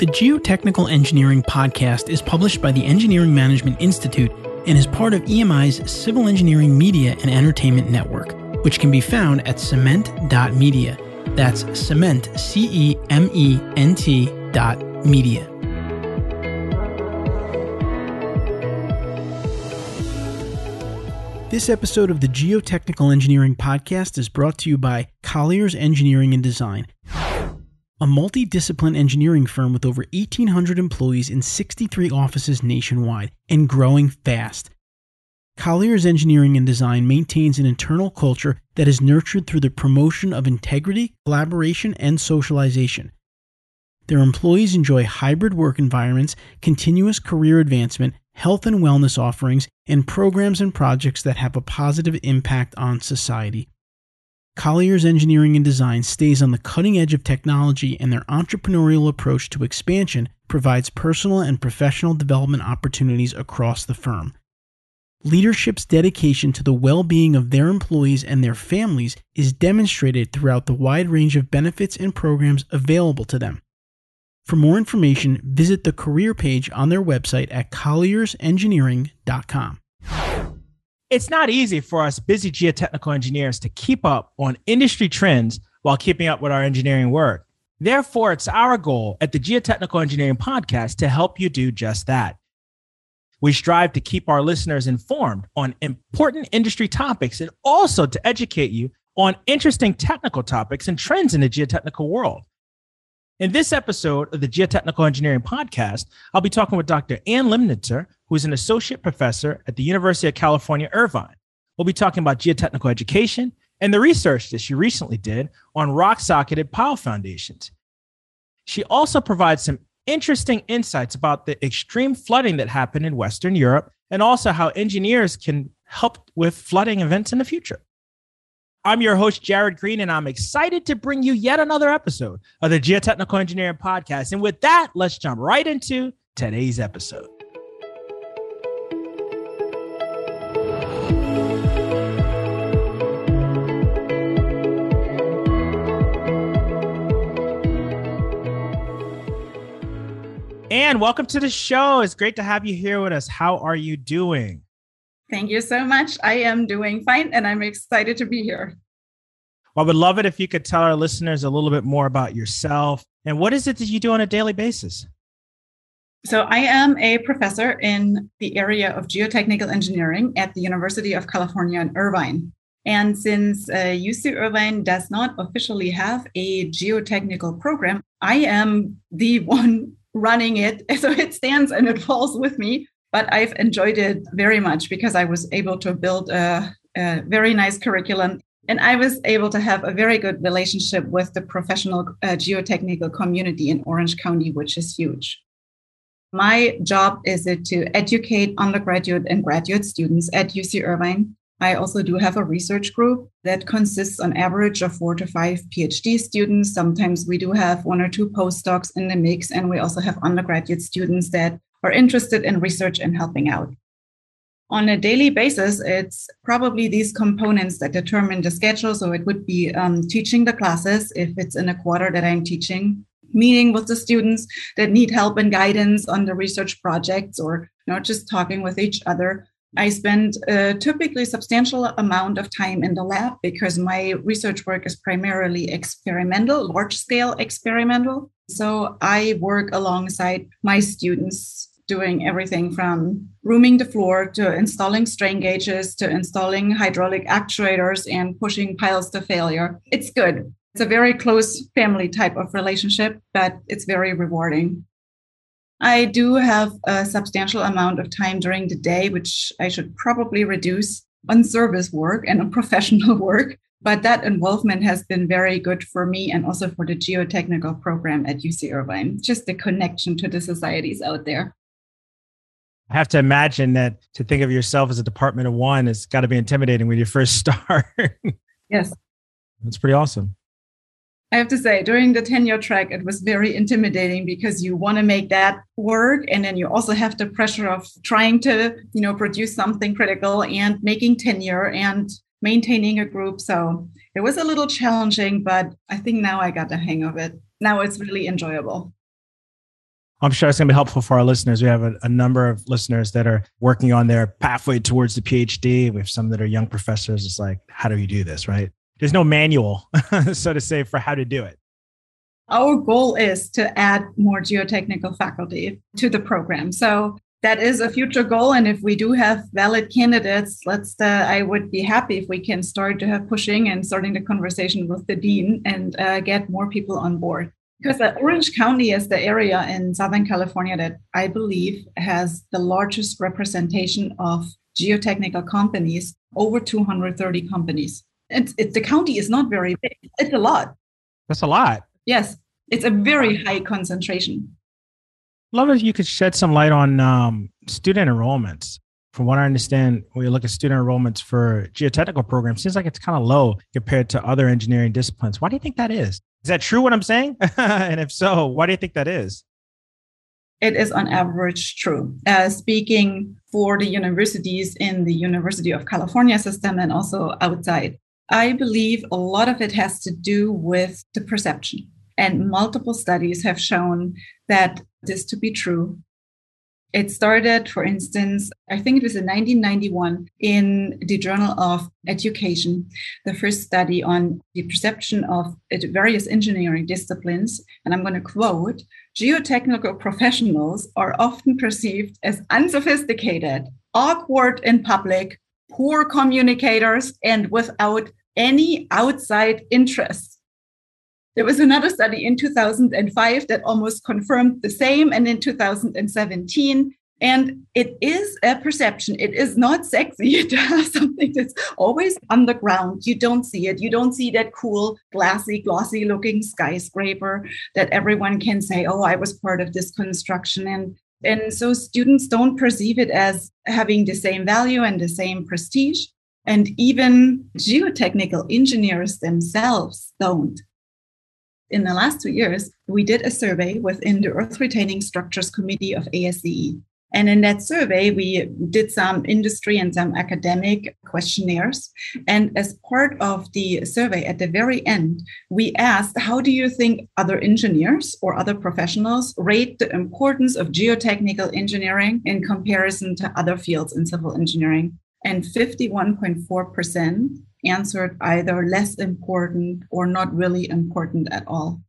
The Geotechnical Engineering Podcast is published by the Engineering Management Institute and is part of EMI's Civil Engineering Media and Entertainment Network, which can be found at cement.media. That's cement, C E M E N T dot media. This episode of the Geotechnical Engineering Podcast is brought to you by Colliers Engineering and Design a multidiscipline engineering firm with over 1,800 employees in 63 offices nationwide and growing fast. Colliers Engineering and Design maintains an internal culture that is nurtured through the promotion of integrity, collaboration, and socialization. Their employees enjoy hybrid work environments, continuous career advancement, health and wellness offerings, and programs and projects that have a positive impact on society. Colliers Engineering and Design stays on the cutting edge of technology, and their entrepreneurial approach to expansion provides personal and professional development opportunities across the firm. Leadership's dedication to the well being of their employees and their families is demonstrated throughout the wide range of benefits and programs available to them. For more information, visit the career page on their website at colliersengineering.com. It's not easy for us busy geotechnical engineers to keep up on industry trends while keeping up with our engineering work. Therefore, it's our goal at the Geotechnical Engineering Podcast to help you do just that. We strive to keep our listeners informed on important industry topics and also to educate you on interesting technical topics and trends in the geotechnical world. In this episode of the Geotechnical Engineering Podcast, I'll be talking with Dr. Anne Lemnitzer, who is an associate professor at the University of California, Irvine. We'll be talking about geotechnical education and the research that she recently did on rock socketed pile foundations. She also provides some interesting insights about the extreme flooding that happened in Western Europe and also how engineers can help with flooding events in the future. I'm your host, Jared Green, and I'm excited to bring you yet another episode of the Geotechnical Engineering Podcast. And with that, let's jump right into today's episode. And welcome to the show. It's great to have you here with us. How are you doing? Thank you so much. I am doing fine and I'm excited to be here. Well, I would love it if you could tell our listeners a little bit more about yourself and what is it that you do on a daily basis? So, I am a professor in the area of geotechnical engineering at the University of California in Irvine. And since uh, UC Irvine does not officially have a geotechnical program, I am the one running it. So it stands and it falls with me but I've enjoyed it very much because I was able to build a, a, very nice curriculum. And I was able to have a very good relationship with the professional uh, geotechnical community in Orange County, which is huge. My job is it to educate undergraduate and graduate students at UC Irvine. I also do have a research group that consists on average of four to five PhD students. Sometimes we do have one or two postdocs in the mix, and we also have undergraduate students that are interested in research and helping out. On a daily basis, it's probably these components that determine the schedule. So it would be um, teaching the classes if it's in a quarter that I'm teaching, meeting with the students that need help and guidance on the research projects or you know, just talking with each other. I spend a typically substantial amount of time in the lab because my research work is primarily experimental, large scale experimental. So I work alongside my students doing everything from rooming the floor to installing strain gauges to installing hydraulic actuators and pushing piles to failure. It's good. It's a very close family type of relationship, but it's very rewarding. I do have a substantial amount of time during the day, which I should probably reduce on service work and on professional work. But that involvement has been very good for me and also for the geotechnical program at UC Irvine, just the connection to the societies out there. I have to imagine that to think of yourself as a department of one has got to be intimidating when you first start. yes. That's pretty awesome. I have to say, during the tenure track, it was very intimidating because you want to make that work, and then you also have the pressure of trying to, you know, produce something critical and making tenure and maintaining a group. So it was a little challenging, but I think now I got the hang of it. Now it's really enjoyable. I'm sure it's going to be helpful for our listeners. We have a, a, number of listeners that are working on their pathway towards the PhD. We have some that are young professors. It's like, how do you do this, right? There's no manual, so to say, for how to do it. Our goal is to add more geotechnical faculty to the program. So that is a future goal. And if we do have valid candidates, let's, uh, I would be happy if we can start to have pushing and starting the conversation with the dean and uh, get more people on board because Orange County is the area in Southern California that I believe has the largest representation of geotechnical companies, over 230 companies. It's, it's the county is not very big. It's a lot. That's a lot. Yes, it's a very high concentration. Love if you could shed some light on um, student enrollments. From what I understand, when you look at student enrollments for geotechnical programs, seems like it's kind of low compared to other engineering disciplines. Why do you think that is? Is that true what I'm saying? and if so, why do you think that is? It is on average true. Uh, speaking for the universities in the University of California system and also outside, I believe a lot of it has to do with the perception. And multiple studies have shown that this to be true it started, for instance, I think it was in 1991 in the Journal of Education, the first study on the perception of various engineering disciplines. And I'm going to quote geotechnical professionals are often perceived as unsophisticated, awkward in public, poor communicators, and without any outside interests. There was another study in 2005 that almost confirmed the same, and in 2017. And it is a perception. It is not sexy to have something that's always underground. You don't see it. You don't see that cool, glassy, glossy looking skyscraper that everyone can say, oh, I was part of this construction. And and so students don't perceive it as having the same value and the same prestige. And even geotechnical engineers themselves don't in the last two years, we did a survey within the Earth Retaining Structures Committee of ASCE. And in that survey, we did some industry and some academic questionnaires. And as part of the survey at the very end, we asked, how do you think other engineers or other professionals rate the importance of geotechnical engineering in comparison to other fields in civil engineering? And 51.4% answered either less important or not really important at all.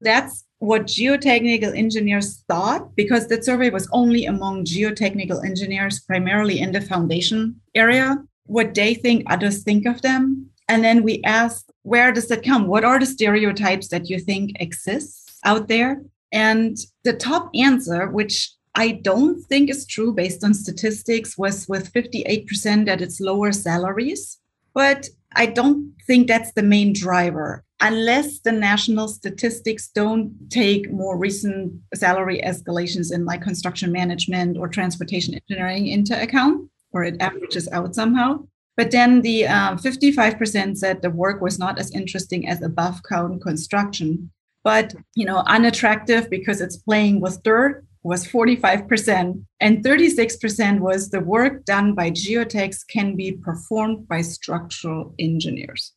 That's what geotechnical engineers thought because that survey was only among geotechnical engineers, primarily in the foundation area, what they think others think of them. And then we asked, where does that come? What are the stereotypes that you think exist out there? And the top answer, which I don't think is true based on statistics, was with 58% that it's lower salaries. But I don't think that's the main driver unless the national statistics don't take more recent salary escalations in like construction management or transportation engineering into account, or it averages out somehow. But then the um, 55% said the work was not as interesting as above ground construction, but you know unattractive because it's playing with dirt was 45%, and 36% was the work done by geotechs can be performed by structural engineers.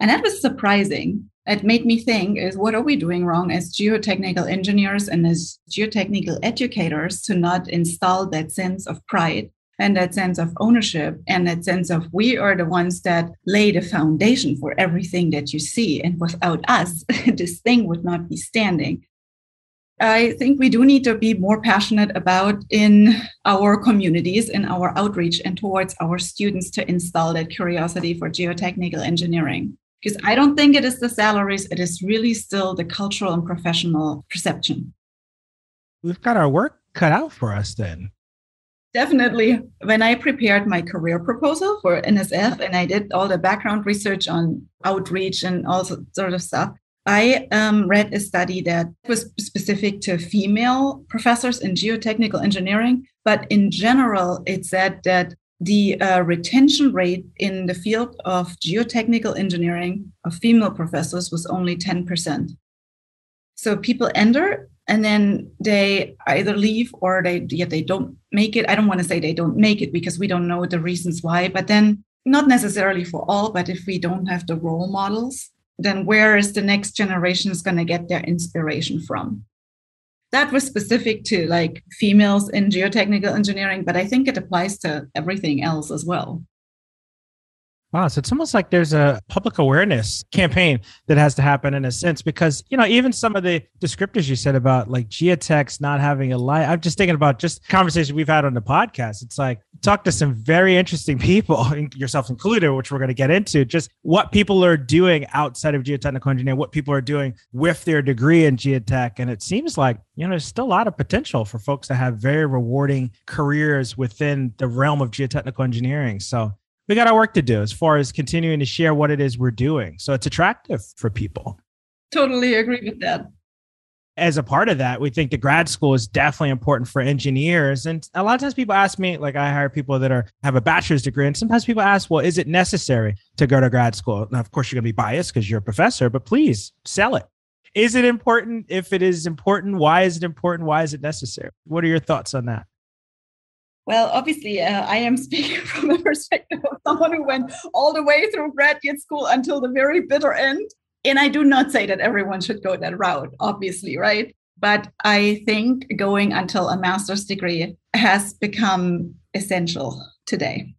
And that was surprising. It made me think is what are we doing wrong as geotechnical engineers and as geotechnical educators to not install that sense of pride and that sense of ownership and that sense of we are the ones that lay the foundation for everything that you see. And without us, this thing would not be standing. I think we do need to be more passionate about in our communities, in our outreach, and towards our students to install that curiosity for geotechnical engineering. Because I don't think it is the salaries, it is really still the cultural and professional perception. We've got our work cut out for us then. Definitely. When I prepared my career proposal for NSF and I did all the background research on outreach and all sort of stuff, I um, read a study that was specific to female professors in geotechnical engineering, but in general, it said that the uh, retention rate in the field of geotechnical engineering of female professors was only 10%. So people enter and then they either leave or they yeah, they don't make it. I don't want to say they don't make it because we don't know the reasons why, but then not necessarily for all, but if we don't have the role models then where is the next generation is going to get their inspiration from? that was specific to like females in geotechnical engineering, but I think it applies to everything else as well. Wow. So it's almost like there's a public awareness campaign that has to happen in a sense because, you know, even some of the descriptors you said about like geotechs not having a light, I'm just thinking about just conversation we've had on the podcast. It's like talk to some very interesting people, yourself included, which we're going to get into, just what people are doing outside of geotechnical engineering, what people are doing with their degree in geotech. And it seems like, you know, there's still a lot of potential for folks to have very rewarding careers within the realm of geotechnical engineering. So we got our work to do as far as continuing to share what it is we're doing. So it's attractive for people. Totally agree with that. As a part of that, we think the grad school is definitely important for engineers. And a lot of times people ask me, like I hire people that are have a bachelor's degree, and sometimes people ask, well, is it necessary to go to grad school? Now, of course, you're gonna be biased because you're a professor, but please sell it. Is it important? If it is important, why is it important? Why is it necessary? What are your thoughts on that? Well, obviously, uh, I am speaking from the perspective of someone who went all the way through graduate school until the very bitter end. And I do not say that everyone should go that route, obviously, right? But I think going until a master's degree has become essential today.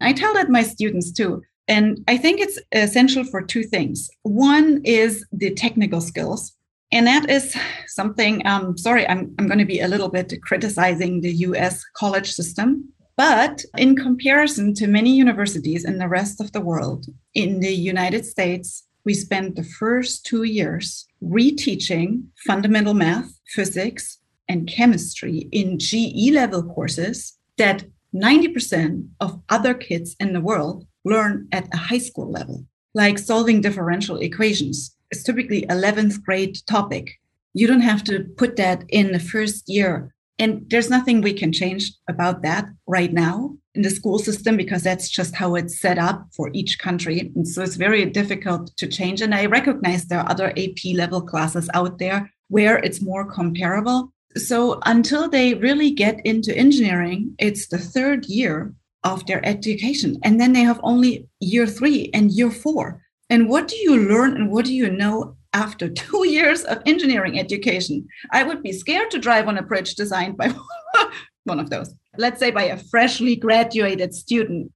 I tell that my students too. And I think it's essential for two things. One is the technical skills and that is something, um, sorry, I'm, I'm going to be a little bit criticizing the US college system. But in comparison to many universities in the rest of the world, in the United States, we spent the first two years reteaching fundamental math, physics, and chemistry in GE level courses that 90% of other kids in the world learn at a high school level, like solving differential equations, it's typically 11th grade topic. You don't have to put that in the first year. And there's nothing we can change about that right now in the school system because that's just how it's set up for each country. And so it's very difficult to change. And I recognize there are other AP level classes out there where it's more comparable. So until they really get into engineering, it's the third year of their education. And then they have only year three and year four. And what do you learn and what do you know after two years of engineering education? I would be scared to drive on a bridge designed by one of those, let's say by a freshly graduated student.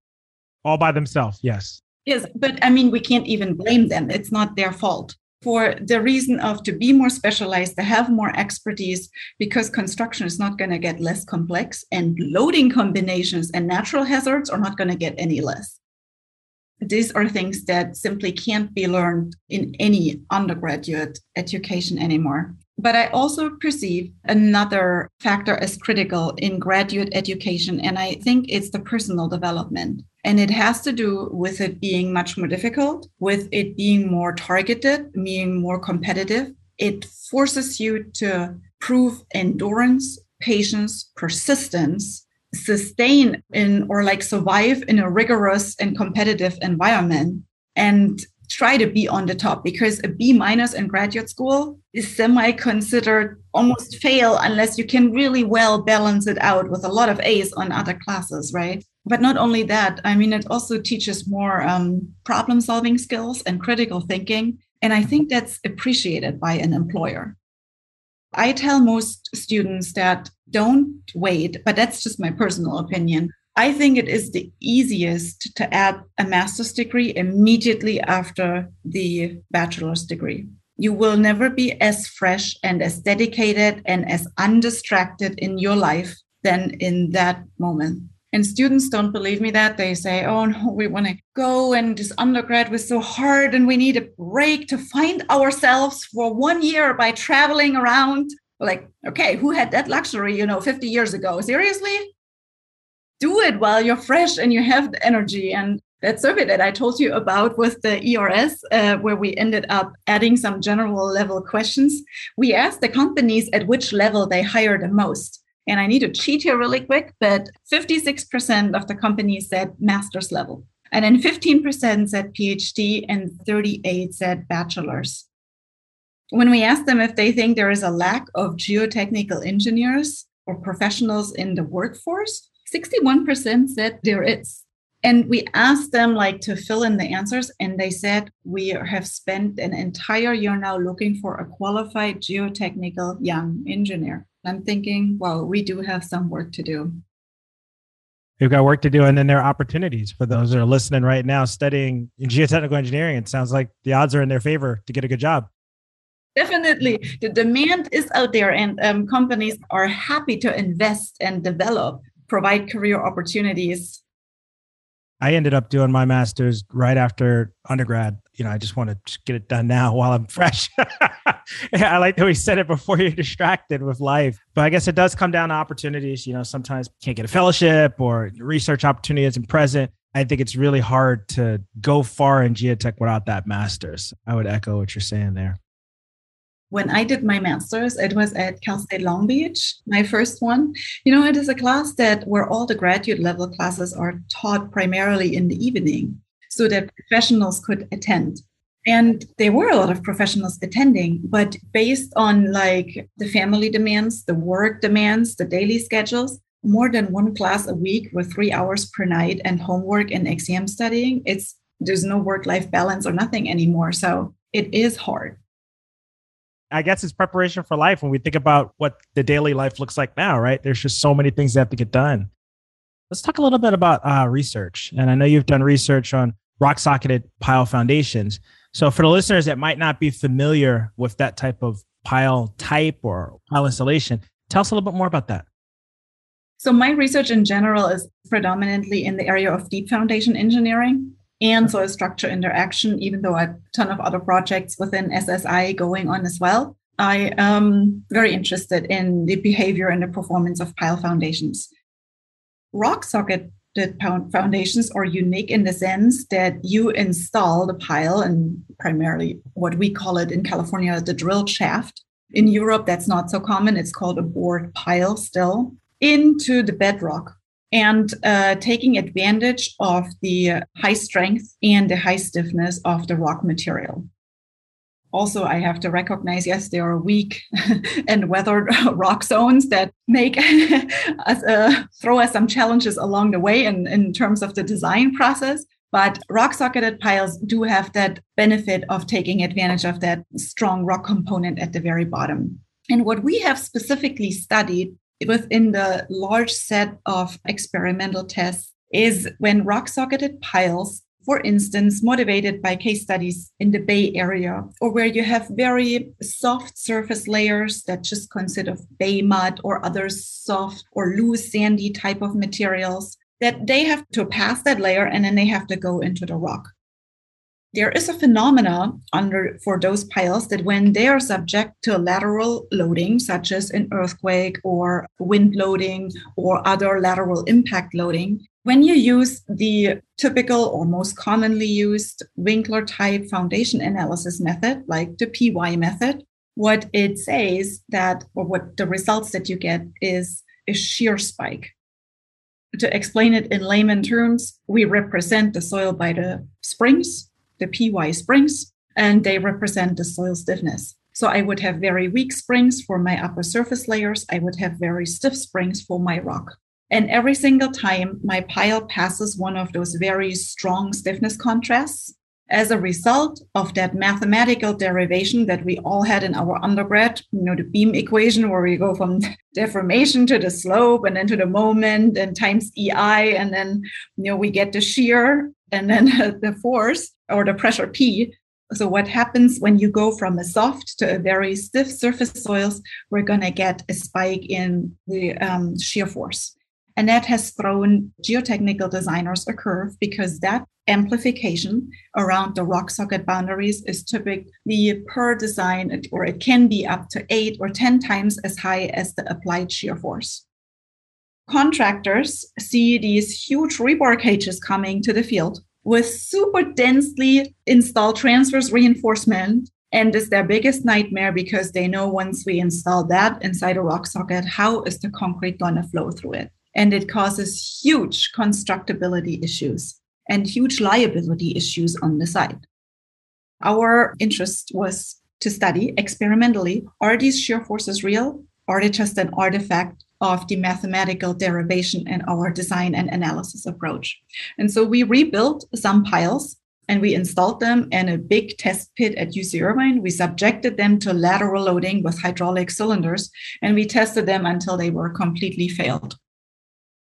All by themselves, yes. Yes, but I mean, we can't even blame them. It's not their fault. For the reason of to be more specialized, to have more expertise, because construction is not going to get less complex, and loading combinations and natural hazards are not going to get any less these are things that simply can't be learned in any undergraduate education anymore. But I also perceive another factor as critical in graduate education, and I think it's the personal development. And it has to do with it being much more difficult, with it being more targeted, being more competitive. It forces you to prove endurance, patience, persistence, sustain in or like survive in a rigorous and competitive environment and try to be on the top because a B minus in graduate school is semi considered almost fail unless you can really well balance it out with a lot of A's on other classes, right? But not only that, I mean, it also teaches more um, problem solving skills and critical thinking. And I think that's appreciated by an employer. I tell most students that don't wait, but that's just my personal opinion. I think it is the easiest to add a master's degree immediately after the bachelor's degree. You will never be as fresh and as dedicated and as undistracted in your life than in that moment. And students don't believe me that. They say, oh no, we want to go and this undergrad was so hard and we need a break to find ourselves for one year by traveling around. Like, okay, who had that luxury, you know, 50 years ago? Seriously? Do it while you're fresh and you have the energy. And that survey that I told you about with the ERS, uh, where we ended up adding some general level questions, we asked the companies at which level they hire the most. And I need to cheat here really quick, but 56% of the companies said master's level. And then 15% said PhD and 38 said bachelor's. When we asked them if they think there is a lack of geotechnical engineers or professionals in the workforce, 61% said there is. And we asked them like to fill in the answers, and they said we have spent an entire year now looking for a qualified geotechnical young engineer. I'm thinking, well, we do have some work to do. We've got work to do, and then there are opportunities for those that are listening right now studying geotechnical engineering. It sounds like the odds are in their favor to get a good job. Definitely, the demand is out there, and um, companies are happy to invest and develop, provide career opportunities I ended up doing my master's right after undergrad. You know, I just want to get it done now while I'm fresh. yeah, I like that we said it before you're distracted with life. But I guess it does come down to opportunities. You know, sometimes can't get a fellowship or research opportunity isn't present. I think it's really hard to go far in geotech without that master's. I would echo what you're saying there when I did my master's, it was at Cal State Long Beach, my first one. You know, it is a class that where all the graduate level classes are taught primarily in the evening so that professionals could attend. And there were a lot of professionals attending, but based on like the family demands, the work demands, the daily schedules, more than one class a week with three hours per night and homework and exam studying, it's there's no work-life balance or nothing anymore. So it is hard. I guess it's preparation for life when we think about what the daily life looks like now, right? There's just so many things that have to get done. Let's talk a little bit about uh, research. And I know you've done research on rock socketed pile foundations. So, for the listeners that might not be familiar with that type of pile type or pile installation, tell us a little bit more about that. So, my research in general is predominantly in the area of deep foundation engineering and soil structure interaction, even though I have a ton of other projects within SSI going on as well. I am very interested in the behavior and the performance of pile foundations. Rock socket foundations are unique in the sense that you install the pile and primarily what we call it in California the drill shaft. In Europe, that's not so common. It's called a bored pile still into the bedrock and uh, taking advantage of the high strength and the high stiffness of the rock material. Also, I have to recognize yes, there are weak and weathered rock zones that make us uh, throw us some challenges along the way in, in terms of the design process. But rock socketed piles do have that benefit of taking advantage of that strong rock component at the very bottom. And what we have specifically studied within the large set of experimental tests is when rock socketed piles, for instance, motivated by case studies in the Bay Area, or where you have very soft surface layers that just consist of bay mud or other soft or loose sandy type of materials, that they have to pass that layer and then they have to go into the rock there is a phenomena under for those piles that when they are subject to lateral loading such as an earthquake or wind loading or other lateral impact loading when you use the typical or most commonly used winkler type foundation analysis method like the py method what it says that or what the results that you get is a shear spike. To explain it in layman terms we represent the soil by the springs the PY springs, and they represent the soil stiffness. So I would have very weak springs for my upper surface layers. I would have very stiff springs for my rock. And every single time my pile passes one of those very strong stiffness contrasts, as a result of that mathematical derivation that we all had in our undergrad, you know, the beam equation where we go from deformation to the slope and then to the moment and times EI, and then, you know, we get the shear and then the force or the pressure P. So what happens when you go from a soft to a very stiff surface soils, we're going to get a spike in the um, shear force. And that has thrown geotechnical designers a curve because that amplification around the rock socket boundaries is typically per design, or it can be up to eight or 10 times as high as the applied shear force. Contractors see these huge rebar cages coming to the field with super densely installed transverse reinforcement. And it's their biggest nightmare because they know once we install that inside a rock socket, how is the concrete going to flow through it? And it causes huge constructability issues and huge liability issues on the site. Our interest was to study experimentally are these shear forces real? Are they just an artifact of the mathematical derivation in our design and analysis approach. And so we rebuilt some piles and we installed them in a big test pit at UC Irvine. We subjected them to lateral loading with hydraulic cylinders and we tested them until they were completely failed.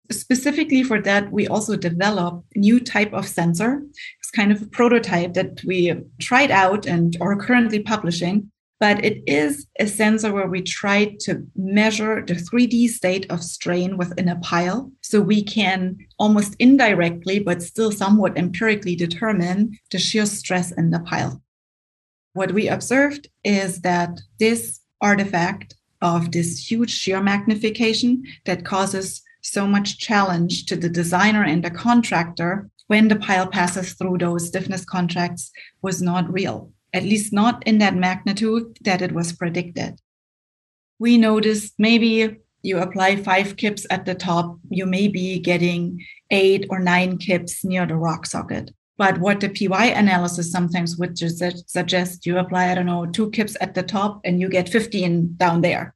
Specifically for that, we also developed new type of sensor. It's kind of a prototype that we tried out and are currently publishing but it is a sensor where we try to measure the 3D state of strain within a pile. So we can almost indirectly, but still somewhat empirically determine the shear stress in the pile. What we observed is that this artifact of this huge shear magnification that causes so much challenge to the designer and the contractor when the pile passes through those stiffness contrasts was not real at least not in that magnitude that it was predicted. We noticed maybe you apply five kips at the top, you may be getting eight or nine kips near the rock socket. But what the PY analysis sometimes would suggest you apply, I don't know, two kips at the top and you get 15 down there.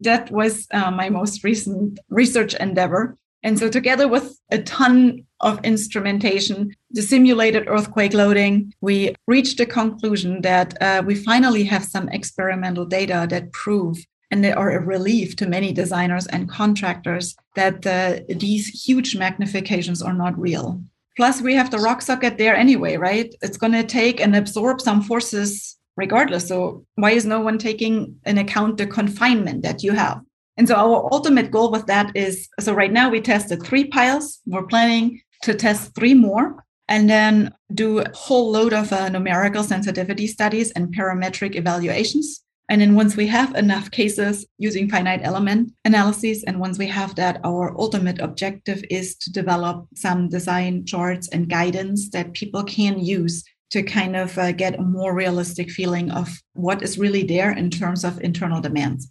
That was uh, my most recent research endeavor. And so, together with a ton of instrumentation, the simulated earthquake loading, we reached the conclusion that uh, we finally have some experimental data that prove and they are a relief to many designers and contractors that uh, these huge magnifications are not real. Plus, we have the rock socket there anyway, right? It's going to take and absorb some forces regardless. So, why is no one taking in account the confinement that you have? And so our ultimate goal with that is so right now we tested three piles. We're planning to test three more and then do a whole load of uh, numerical sensitivity studies and parametric evaluations. And then once we have enough cases using finite element analyses, and once we have that, our ultimate objective is to develop some design charts and guidance that people can use to kind of uh, get a more realistic feeling of what is really there in terms of internal demands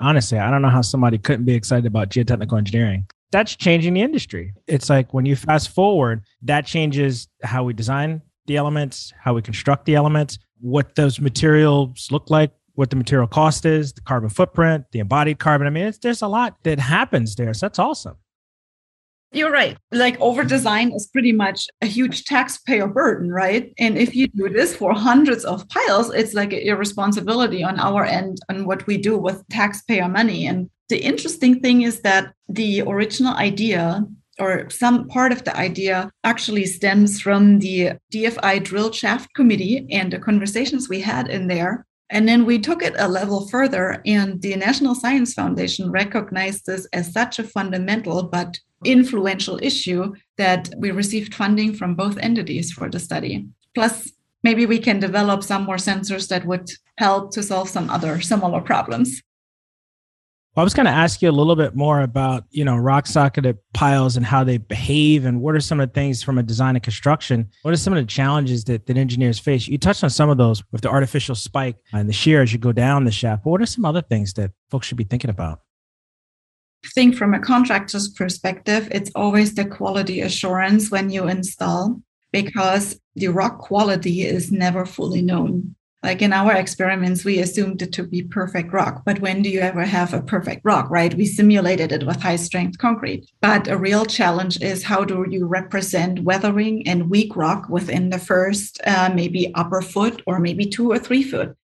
honestly, I don't know how somebody couldn't be excited about geotechnical engineering. That's changing the industry. It's like when you fast forward, that changes how we design the elements, how we construct the elements, what those materials look like, what the material cost is, the carbon footprint, the embodied carbon. I mean, there's a lot that happens there. So that's awesome. You're right. Like over design is pretty much a huge taxpayer burden, right? And if you do this for hundreds of piles, it's like a irresponsibility on our end on what we do with taxpayer money. And the interesting thing is that the original idea or some part of the idea actually stems from the DFI drill shaft committee and the conversations we had in there. And then we took it a level further, and the National Science Foundation recognized this as such a fundamental but influential issue that we received funding from both entities for the study. Plus, maybe we can develop some more sensors that would help to solve some other similar problems. Well, I was going to ask you a little bit more about, you know, rock socketed piles and how they behave and what are some of the things from a design and construction? What are some of the challenges that, that engineers face? You touched on some of those with the artificial spike and the shear as you go down the shaft. But what are some other things that folks should be thinking about? think from a contractor's perspective, it's always the quality assurance when you install because the rock quality is never fully known. Like in our experiments, we assumed it to be perfect rock. But when do you ever have a perfect rock, right? We simulated it with high strength concrete. But a real challenge is how do you represent weathering and weak rock within the first uh, maybe upper foot or maybe two or three foot?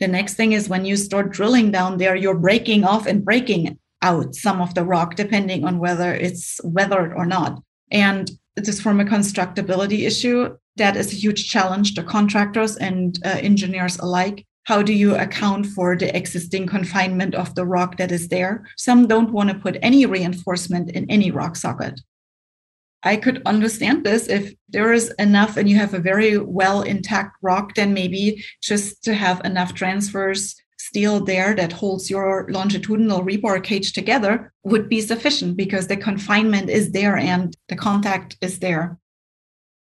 The next thing is when you start drilling down there, you're breaking off and breaking out some of the rock, depending on whether it's weathered or not. And just from a constructability issue, that is a huge challenge to contractors and uh, engineers alike. How do you account for the existing confinement of the rock that is there? Some don't want to put any reinforcement in any rock socket. I could understand this if there is enough and you have a very well intact rock, then maybe just to have enough transverse steel there that holds your longitudinal rebar cage together would be sufficient because the confinement is there and the contact is there.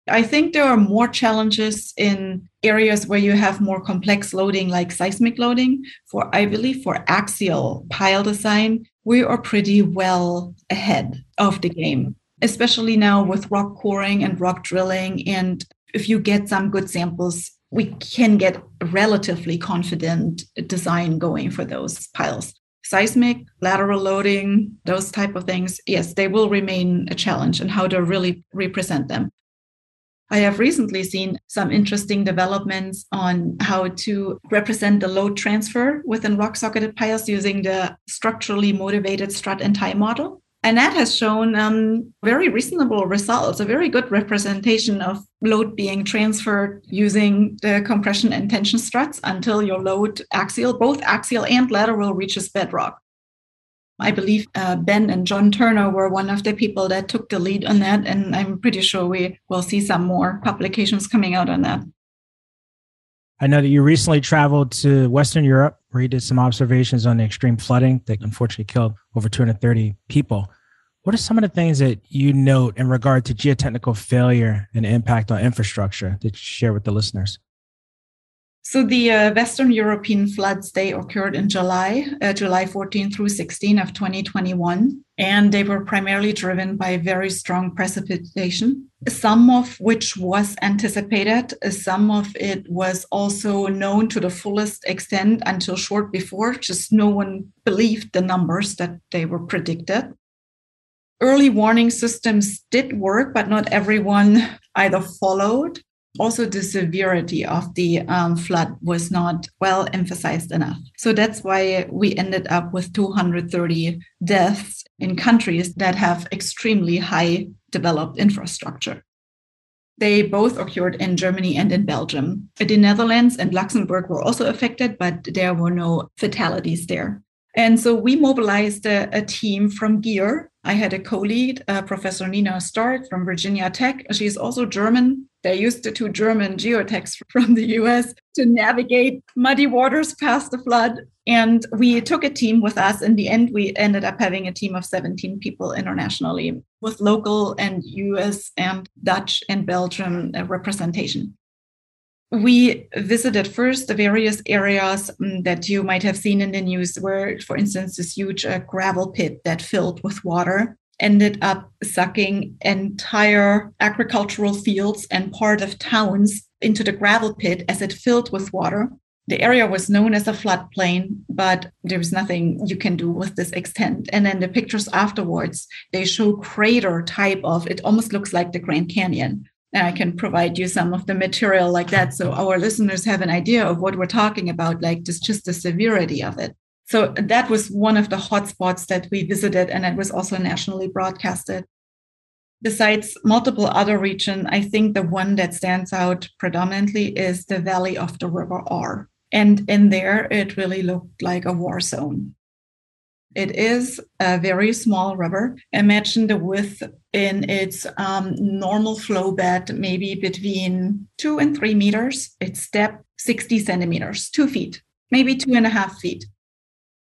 I think there are more challenges in areas where you have more complex loading, like seismic loading. For I believe for axial pile design, we are pretty well ahead of the game, especially now with rock coring and rock drilling. And if you get some good samples, we can get relatively confident design going for those piles. seismic, lateral loading, those type of things, yes, they will remain a challenge and how to really represent them. I have recently seen some interesting developments on how to represent the load transfer within rock socketed piles using the structurally motivated strut and tie model. And that has shown um, very reasonable results, a very good representation of load being transferred using the compression and tension struts until your load axial, both axial and lateral, reaches bedrock. I believe uh, Ben and John Turner were one of the people that took the lead on that. And I'm pretty sure we will see some more publications coming out on that. I know that you recently traveled to Western Europe where you did some observations on the extreme flooding that unfortunately killed over 230 people. What are some of the things that you note in regard to geotechnical failure and impact on infrastructure that you share with the listeners? So the uh, Western European floods they occurred in July, uh, July 14 through 16 of 2021, and they were primarily driven by very strong precipitation. Some of which was anticipated, some of it was also known to the fullest extent until short before. Just no one believed the numbers that they were predicted. Early warning systems did work, but not everyone either followed also the severity of the um, flood was not well emphasized enough. So that's why we ended up with 230 deaths in countries that have extremely high developed infrastructure. They both occurred in Germany and in Belgium. The Netherlands and Luxembourg were also affected, but there were no fatalities there. And so we mobilized a, a team from GEER. I had a co lead, uh, Professor Nina Stark from Virginia Tech. She's also German. They used the two German geotechs from the US to navigate muddy waters past the flood. And we took a team with us. In the end, we ended up having a team of 17 people internationally with local and US and Dutch and Belgium uh, representation we visited first the various areas um, that you might have seen in the news, where, for instance, this huge uh, gravel pit that filled with water ended up sucking entire agricultural fields and part of towns into the gravel pit as it filled with water. The area was known as a floodplain, but there was nothing you can do with this extent. And then the pictures afterwards, they show crater type of, it almost looks like the Grand Canyon and I can provide you some of the material like that. So our listeners have an idea of what we're talking about, like just, just the severity of it. So that was one of the hotspots that we visited, and it was also nationally broadcasted. Besides multiple other regions, I think the one that stands out predominantly is the valley of the River Ahr. And in there, it really looked like a war zone. It is a very small river. Imagine the width in its um, normal flow bed, maybe between two and three meters. Its depth, 60 centimeters, two feet, maybe two and a half feet.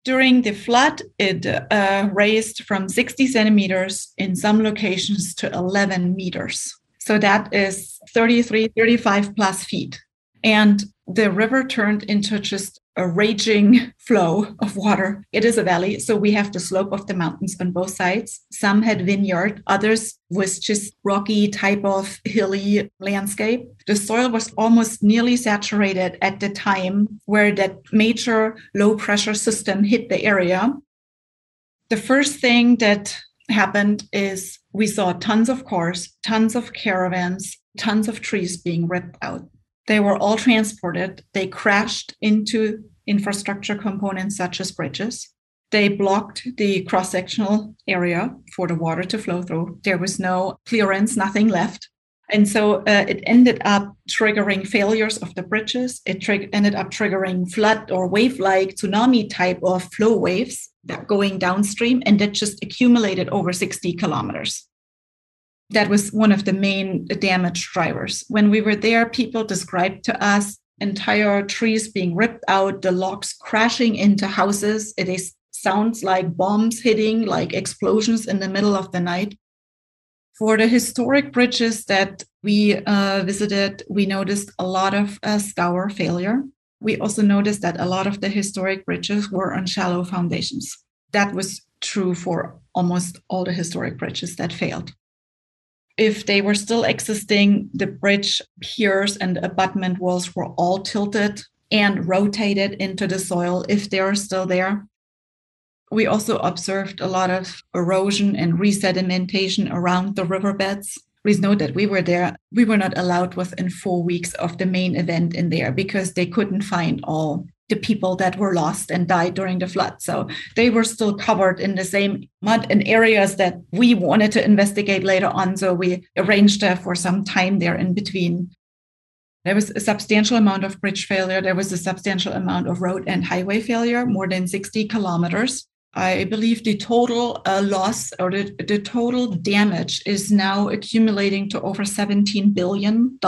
During the flood, it uh, raised from 60 centimeters in some locations to 11 meters. So that is 33, 35 plus feet. And the river turned into just a raging flow of water. It is a valley, so we have the slope of the mountains on both sides. Some had vineyard, others was just rocky type of hilly landscape. The soil was almost nearly saturated at the time where that major low pressure system hit the area. The first thing that happened is we saw tons of cars, tons of caravans, tons of trees being ripped out. They were all transported. They crashed into infrastructure components such as bridges. They blocked the cross sectional area for the water to flow through. There was no clearance, nothing left. And so uh, it ended up triggering failures of the bridges. It ended up triggering flood or wave like tsunami type of flow waves that going downstream, and that just accumulated over 60 kilometers that was one of the main damage drivers. When we were there, people described to us entire trees being ripped out, the logs crashing into houses. It is, sounds like bombs hitting, like explosions in the middle of the night. For the historic bridges that we uh, visited, we noticed a lot of uh, scour failure. We also noticed that a lot of the historic bridges were on shallow foundations. That was true for almost all the historic bridges that failed if they were still existing, the bridge piers and abutment walls were all tilted and rotated into the soil if they are still there. We also observed a lot of erosion and resedimentation around the riverbeds. Please note that we were there. We were not allowed within four weeks of the main event in there because they couldn't find all the people that were lost and died during the flood. So they were still covered in the same mud and areas that we wanted to investigate later on. So we arranged for some time there in between. There was a substantial amount of bridge failure. There was a substantial amount of road and highway failure, more than 60 kilometers. I believe the total uh, loss or the, the total damage is now accumulating to over $17 billion.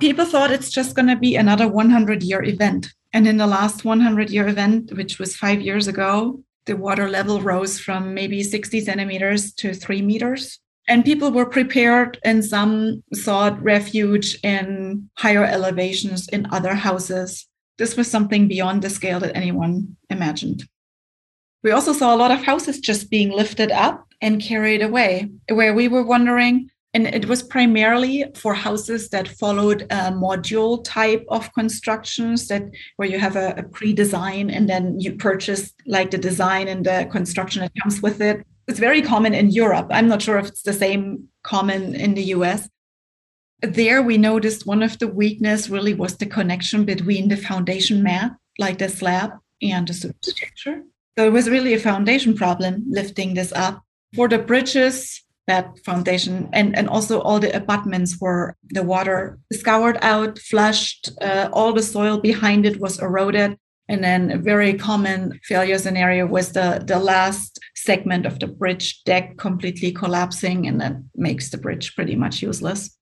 People thought it's just going to be another 100 year event. And in the last 100 year event, which was five years ago, the water level rose from maybe 60 centimeters to three meters. And people were prepared, and some sought refuge in higher elevations in other houses. This was something beyond the scale that anyone imagined. We also saw a lot of houses just being lifted up and carried away, where we were wondering, and it was primarily for houses that followed a module type of constructions that where you have a, a pre-design and then you purchase like the design and the construction that comes with it. It's very common in Europe. I'm not sure if it's the same common in the US. There we noticed one of the weakness really was the connection between the foundation mat, like the slab, and the superstructure. So it was really a foundation problem lifting this up. For the bridges, that foundation and, and also all the abutments were the water scoured out, flushed, uh, all the soil behind it was eroded. And then a very common failure scenario was the, the last segment of the bridge deck completely collapsing, and that makes the bridge pretty much useless.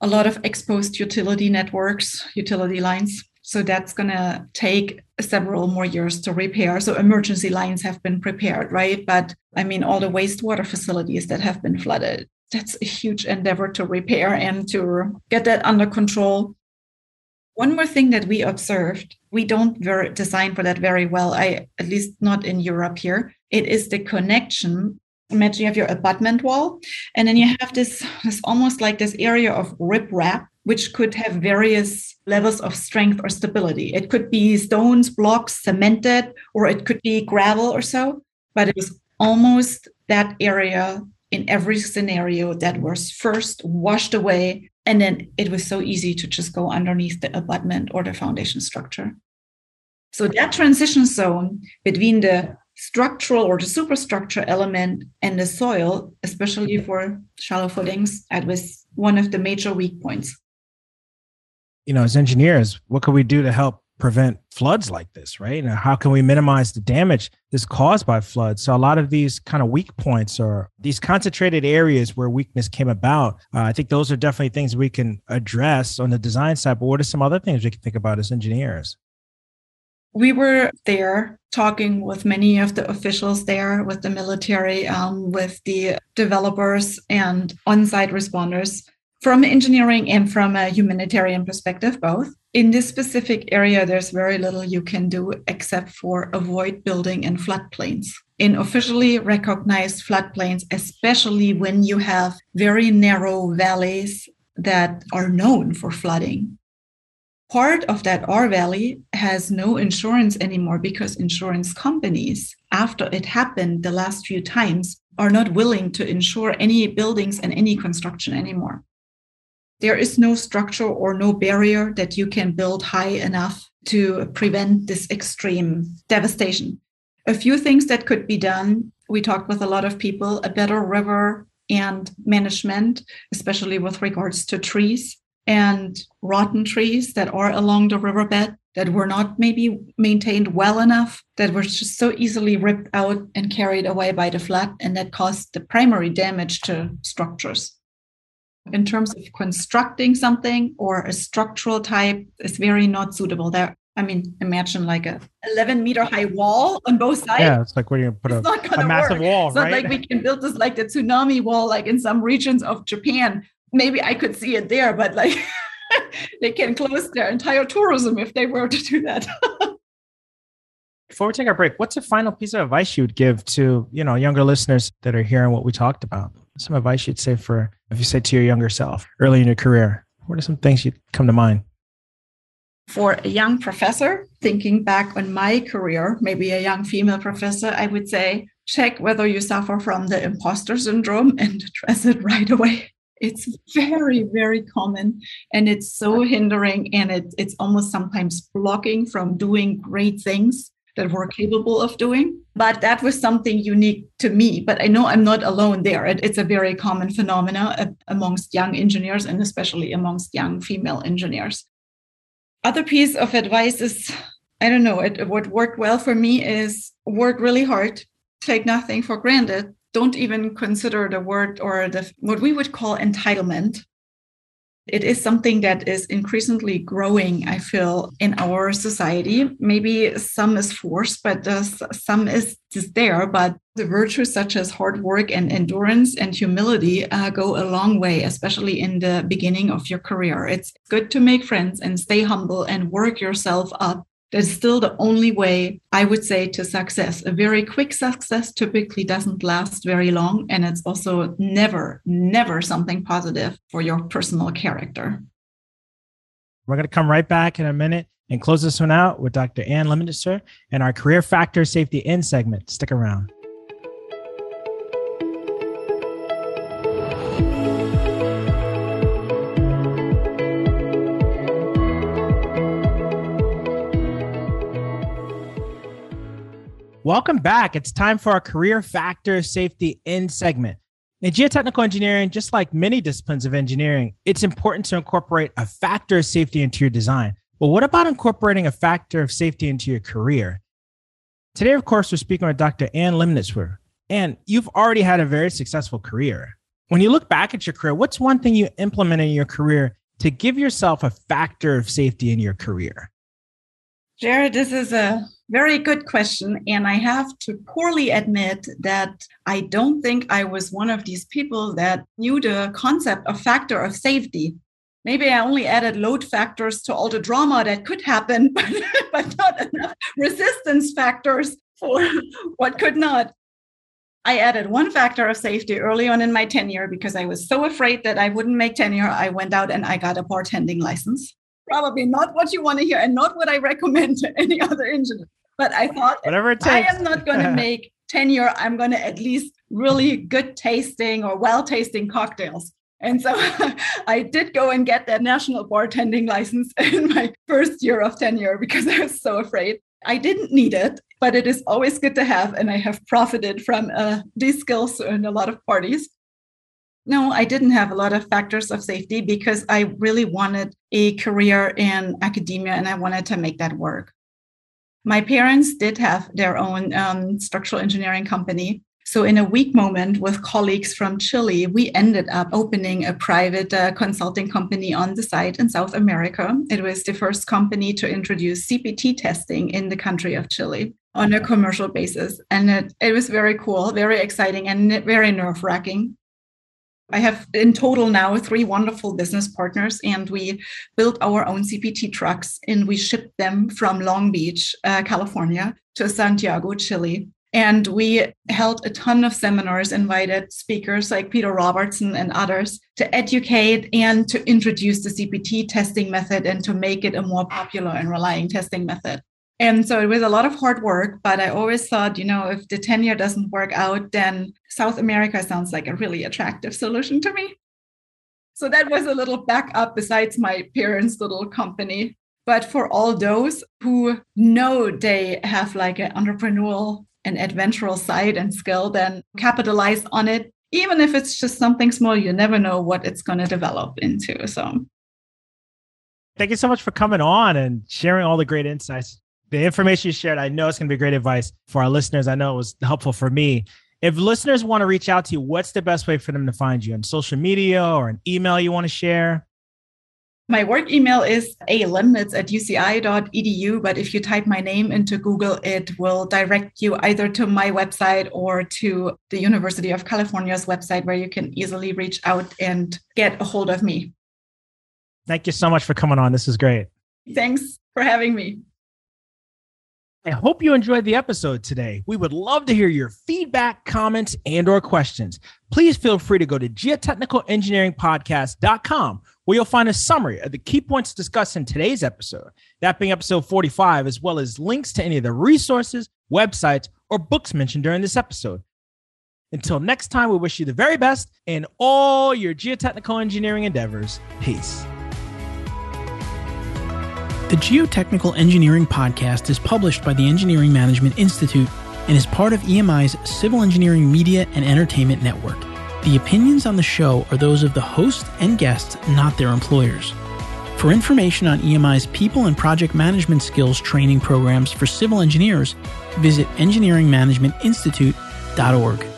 A lot of exposed utility networks, utility lines so that's going to take several more years to repair. So emergency lines have been prepared, right? But I mean, all the wastewater facilities that have been flooded, that's a huge endeavor to repair and to get that under control. One more thing that we observed, we don't very, design for that very well, I at least not in Europe here. It is the connection imagine you have your abutment wall and then you have this, this almost like this area of riprap which could have various levels of strength or stability. It could be stones, blocks, cemented, or it could be gravel or so. But it was almost that area in every scenario that was first washed away. And then it was so easy to just go underneath the abutment or the foundation structure. So that transition zone between the structural or the superstructure element and the soil, especially for shallow footings, that was one of the major weak points you know, as engineers, what can we do to help prevent floods like this, right? And how can we minimize the damage that's caused by floods? So a lot of these kind of weak points or these concentrated areas where weakness came about, uh, I think those are definitely things we can address on the design side. But what are some other things we can think about as engineers? We were there talking with many of the officials there, with the military, um, with the developers and on-site responders from engineering and from a humanitarian perspective, both. In this specific area, there's very little you can do except for avoid building in floodplains. In officially recognized floodplains, especially when you have very narrow valleys that are known for flooding. Part of that Ahr Valley has no insurance anymore because insurance companies, after it happened the last few times, are not willing to insure any buildings and any construction anymore there is no structure or no barrier that you can build high enough to prevent this extreme devastation. A few things that could be done. We talked with a lot of people, a better river and management, especially with regards to trees and rotten trees that are along the riverbed that were not maybe maintained well enough, that were just so easily ripped out and carried away by the flood, and that caused the primary damage to structures in terms of constructing something or a structural type is very not suitable there. I mean, imagine like a 11 meter high wall on both sides. Yeah, it's like when you put a, a massive work. wall, it's right? Like we can build this like the tsunami wall, like in some regions of Japan. Maybe I could see it there, but like they can close their entire tourism if they were to do that. Before we take our break, what's a final piece of advice you would give to you know younger listeners that are hearing what we talked about? Some advice you'd say for if you say to your younger self early in your career. What are some things you come to mind? For a young professor, thinking back on my career, maybe a young female professor, I would say check whether you suffer from the imposter syndrome and address it right away. It's very, very common and it's so hindering and it, it's almost sometimes blocking from doing great things that we're capable of doing. But that was something unique to me. But I know I'm not alone there. It, it's a very common phenomena uh, amongst young engineers and especially amongst young female engineers. Other piece of advice is I don't know, it, what worked well for me is work really hard, take nothing for granted, don't even consider the word or the what we would call entitlement it is something that is increasingly growing i feel in our society. Maybe some is forced but some is just there but the virtues such as hard work and endurance and humility uh, go a long way especially in the beginning of your career. It's good to make friends and stay humble and work yourself up that's still the only way I would say to success. A very quick success typically doesn't last very long. And it's also never, never something positive for your personal character. We're going to come right back in a minute and close this one out with Dr. Anne Lemnitzer and our Career Factor Safety In segment. Stick around. Welcome back. It's time for our Career Factor Safety In segment. In geotechnical engineering, just like many disciplines of engineering, it's important to incorporate a factor of safety into your design. But what about incorporating a factor of safety into your career? Today, of course, we're speaking with Dr. Anne Lemnitzer. And you've already had a very successful career. When you look back at your career, what's one thing you implemented in your career to give yourself a factor of safety in your career? Jared, this is a very good question. And I have to poorly admit that I don't think I was one of these people that knew the concept of factor of safety. Maybe I only added load factors to all the drama that could happen, but, but not enough resistance factors for what could not. I added one factor of safety early on in my tenure because I was so afraid that I wouldn't make tenure. I went out and I got a bartending license. Probably not what you want to hear and not what I recommend to any other engineer. But I thought, whatever it takes. I am not going to make tenure. I'm going to at least really good tasting or well tasting cocktails. And so I did go and get that national bartending license in my first year of tenure because I was so afraid. I didn't need it, but it is always good to have. And I have profited from uh, these skills in a lot of parties. No, I didn't have a lot of factors of safety because I really wanted a career in academia and I wanted to make that work. My parents did have their own um, structural engineering company. So, in a weak moment with colleagues from Chile, we ended up opening a private uh, consulting company on the site in South America. It was the first company to introduce CPT testing in the country of Chile on a commercial basis. And it, it was very cool, very exciting, and very nerve wracking. I have in total now three wonderful business partners, and we built our own CPT trucks and we shipped them from Long Beach, uh, California to Santiago, Chile. And we held a ton of seminars, invited speakers like Peter Robertson and others to educate and to introduce the CPT testing method and to make it a more popular and relying testing method. And so it was a lot of hard work, but I always thought, you know, if the tenure doesn't work out, then South America sounds like a really attractive solution to me. So that was a little backup besides my parents' little company. But for all those who know they have like an entrepreneurial and adventurous side and skill, then capitalize on it. Even if it's just something small, you never know what it's going to develop into. So thank you so much for coming on and sharing all the great insights the information you shared, I know it's going to be great advice for our listeners. I know it was helpful for me. If listeners want to reach out to you, what's the best way for them to find you on social media or an email you want to share? My work email is alimnitz at uci.edu, but if you type my name into Google, it will direct you either to my website or to the University of California's website where you can easily reach out and get a hold of me. Thank you so much for coming on. This is great. Thanks for having me. I hope you enjoyed the episode today. We would love to hear your feedback, comments, and or questions. Please feel free to go to geotechnicalengineeringpodcast.com where you'll find a summary of the key points discussed in today's episode, that being episode 45, as well as links to any of the resources, websites, or books mentioned during this episode. Until next time, we wish you the very best in all your geotechnical engineering endeavors. Peace. The Geotechnical Engineering Podcast is published by the Engineering Management Institute and is part of EMI's Civil Engineering Media and Entertainment Network. The opinions on the show are those of the host and guests, not their employers. For information on EMI's people and project management skills training programs for civil engineers, visit engineeringmanagementinstitute.org.